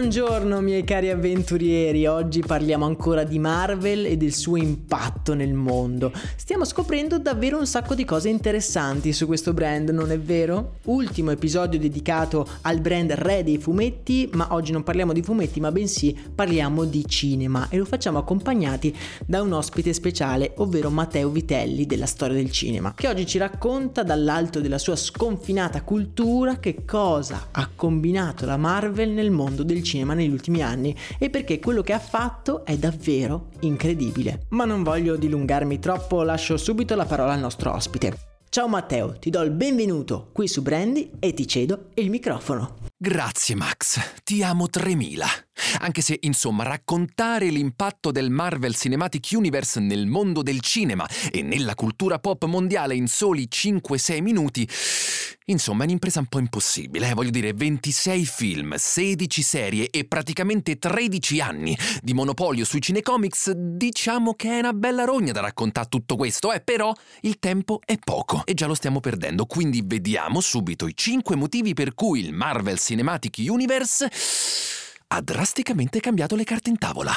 Buongiorno miei cari avventurieri, oggi parliamo ancora di Marvel e del suo impatto nel mondo. Stiamo scoprendo davvero un sacco di cose interessanti su questo brand, non è vero? Ultimo episodio dedicato al brand re dei fumetti, ma oggi non parliamo di fumetti, ma bensì parliamo di cinema e lo facciamo accompagnati da un ospite speciale, ovvero Matteo Vitelli della storia del cinema, che oggi ci racconta dall'alto della sua sconfinata cultura che cosa ha combinato la Marvel nel mondo del cinema cinema negli ultimi anni e perché quello che ha fatto è davvero incredibile. Ma non voglio dilungarmi troppo, lascio subito la parola al nostro ospite. Ciao Matteo, ti do il benvenuto qui su Brandy e ti cedo il microfono. Grazie Max, ti amo 3000. Anche se, insomma, raccontare l'impatto del Marvel Cinematic Universe nel mondo del cinema e nella cultura pop mondiale in soli 5-6 minuti Insomma, è un'impresa un po' impossibile, eh? voglio dire, 26 film, 16 serie e praticamente 13 anni di monopolio sui cinecomics, diciamo che è una bella rogna da raccontare tutto questo, eh? però il tempo è poco e già lo stiamo perdendo, quindi vediamo subito i 5 motivi per cui il Marvel Cinematic Universe ha drasticamente cambiato le carte in tavola.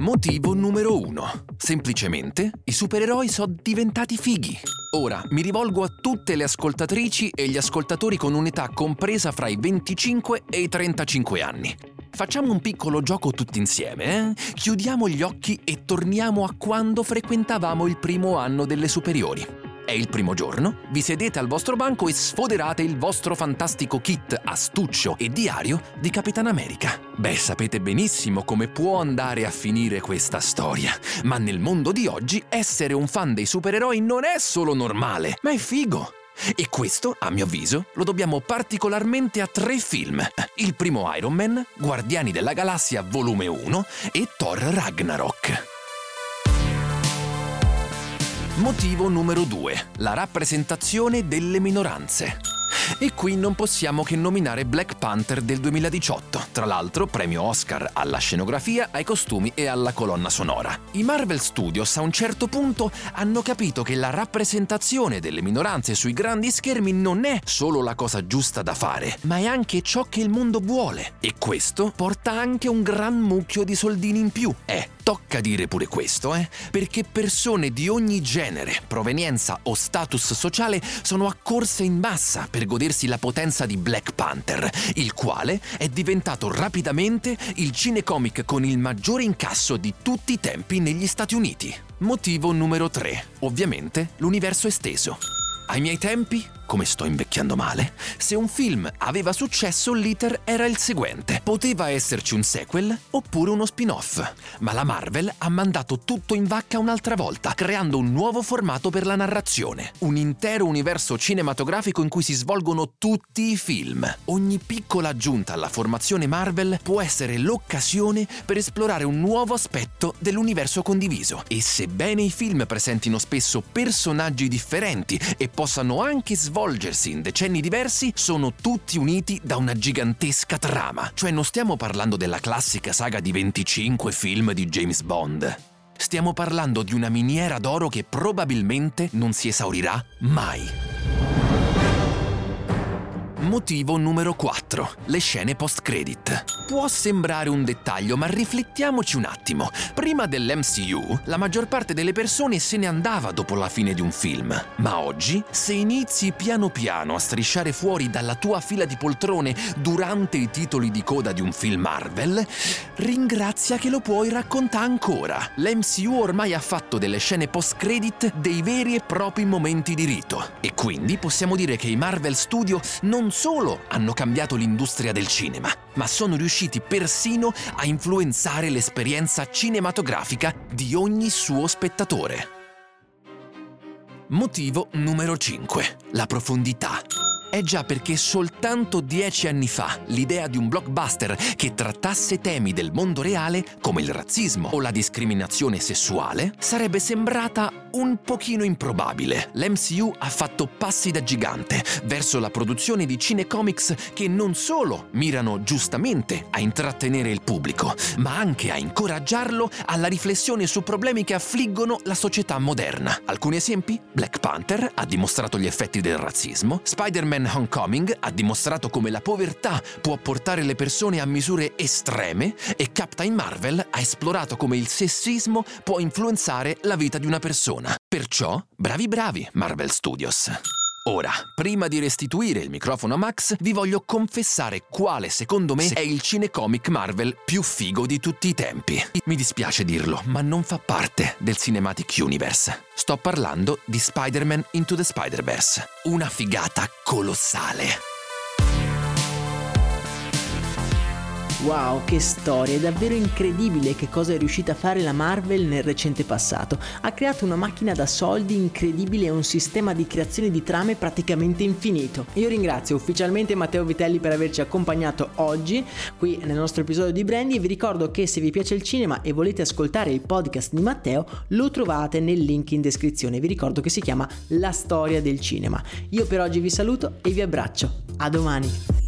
Motivo numero uno. Semplicemente i supereroi sono diventati fighi. Ora mi rivolgo a tutte le ascoltatrici e gli ascoltatori con un'età compresa fra i 25 e i 35 anni. Facciamo un piccolo gioco tutti insieme, eh? Chiudiamo gli occhi e torniamo a quando frequentavamo il primo anno delle superiori. È il primo giorno, vi sedete al vostro banco e sfoderate il vostro fantastico kit astuccio e diario di Capitan America. Beh, sapete benissimo come può andare a finire questa storia, ma nel mondo di oggi essere un fan dei supereroi non è solo normale, ma è figo. E questo, a mio avviso, lo dobbiamo particolarmente a tre film. Il primo Iron Man, Guardiani della Galassia volume 1 e Thor Ragnarok. Motivo numero 2. La rappresentazione delle minoranze. E qui non possiamo che nominare Black Panther del 2018, tra l'altro premio Oscar alla scenografia, ai costumi e alla colonna sonora. I Marvel Studios a un certo punto hanno capito che la rappresentazione delle minoranze sui grandi schermi non è solo la cosa giusta da fare, ma è anche ciò che il mondo vuole. E questo porta anche un gran mucchio di soldini in più. Eh, tocca dire pure questo, eh? Perché persone di ogni genere, provenienza o status sociale sono accorse in massa per godersi la potenza di Black Panther, il quale è diventato rapidamente il cinecomic con il maggiore incasso di tutti i tempi negli Stati Uniti. Motivo numero 3. Ovviamente l'universo esteso. Ai miei tempi come sto invecchiando male, se un film aveva successo l'iter era il seguente. Poteva esserci un sequel oppure uno spin-off, ma la Marvel ha mandato tutto in vacca un'altra volta, creando un nuovo formato per la narrazione, un intero universo cinematografico in cui si svolgono tutti i film. Ogni piccola aggiunta alla formazione Marvel può essere l'occasione per esplorare un nuovo aspetto dell'universo condiviso e sebbene i film presentino spesso personaggi differenti e possano anche svolgersi in decenni diversi, sono tutti uniti da una gigantesca trama. Cioè non stiamo parlando della classica saga di 25 film di James Bond. Stiamo parlando di una miniera d'oro che probabilmente non si esaurirà mai. Motivo numero 4. Le scene post-credit. Può sembrare un dettaglio, ma riflettiamoci un attimo. Prima dell'MCU, la maggior parte delle persone se ne andava dopo la fine di un film. Ma oggi, se inizi piano piano a strisciare fuori dalla tua fila di poltrone durante i titoli di coda di un film Marvel, ringrazia che lo puoi raccontare ancora. L'MCU ormai ha fatto delle scene post-credit dei veri e propri momenti di rito. E quindi possiamo dire che i Marvel Studio non solo hanno cambiato l'industria del cinema, ma sono riusciti persino a influenzare l'esperienza cinematografica di ogni suo spettatore. Motivo numero 5. La profondità. È già perché soltanto dieci anni fa l'idea di un blockbuster che trattasse temi del mondo reale, come il razzismo o la discriminazione sessuale, sarebbe sembrata un pochino improbabile. L'MCU ha fatto passi da gigante verso la produzione di cinecomics che non solo mirano giustamente a intrattenere il pubblico, ma anche a incoraggiarlo alla riflessione su problemi che affliggono la società moderna. Alcuni esempi? Black Panther ha dimostrato gli effetti del razzismo, Spider-Man Homecoming ha dimostrato come la povertà può portare le persone a misure estreme e Captain Marvel ha esplorato come il sessismo può influenzare la vita di una persona. Perciò, bravi bravi Marvel Studios. Ora, prima di restituire il microfono a Max, vi voglio confessare quale secondo me è il cinecomic Marvel più figo di tutti i tempi. Mi dispiace dirlo, ma non fa parte del Cinematic Universe. Sto parlando di Spider-Man Into the Spider-Verse. Una figata colossale. Wow, che storia, è davvero incredibile che cosa è riuscita a fare la Marvel nel recente passato. Ha creato una macchina da soldi incredibile e un sistema di creazione di trame praticamente infinito. Io ringrazio ufficialmente Matteo Vitelli per averci accompagnato oggi qui nel nostro episodio di Brandy e vi ricordo che se vi piace il cinema e volete ascoltare il podcast di Matteo lo trovate nel link in descrizione. Vi ricordo che si chiama La storia del cinema. Io per oggi vi saluto e vi abbraccio. A domani.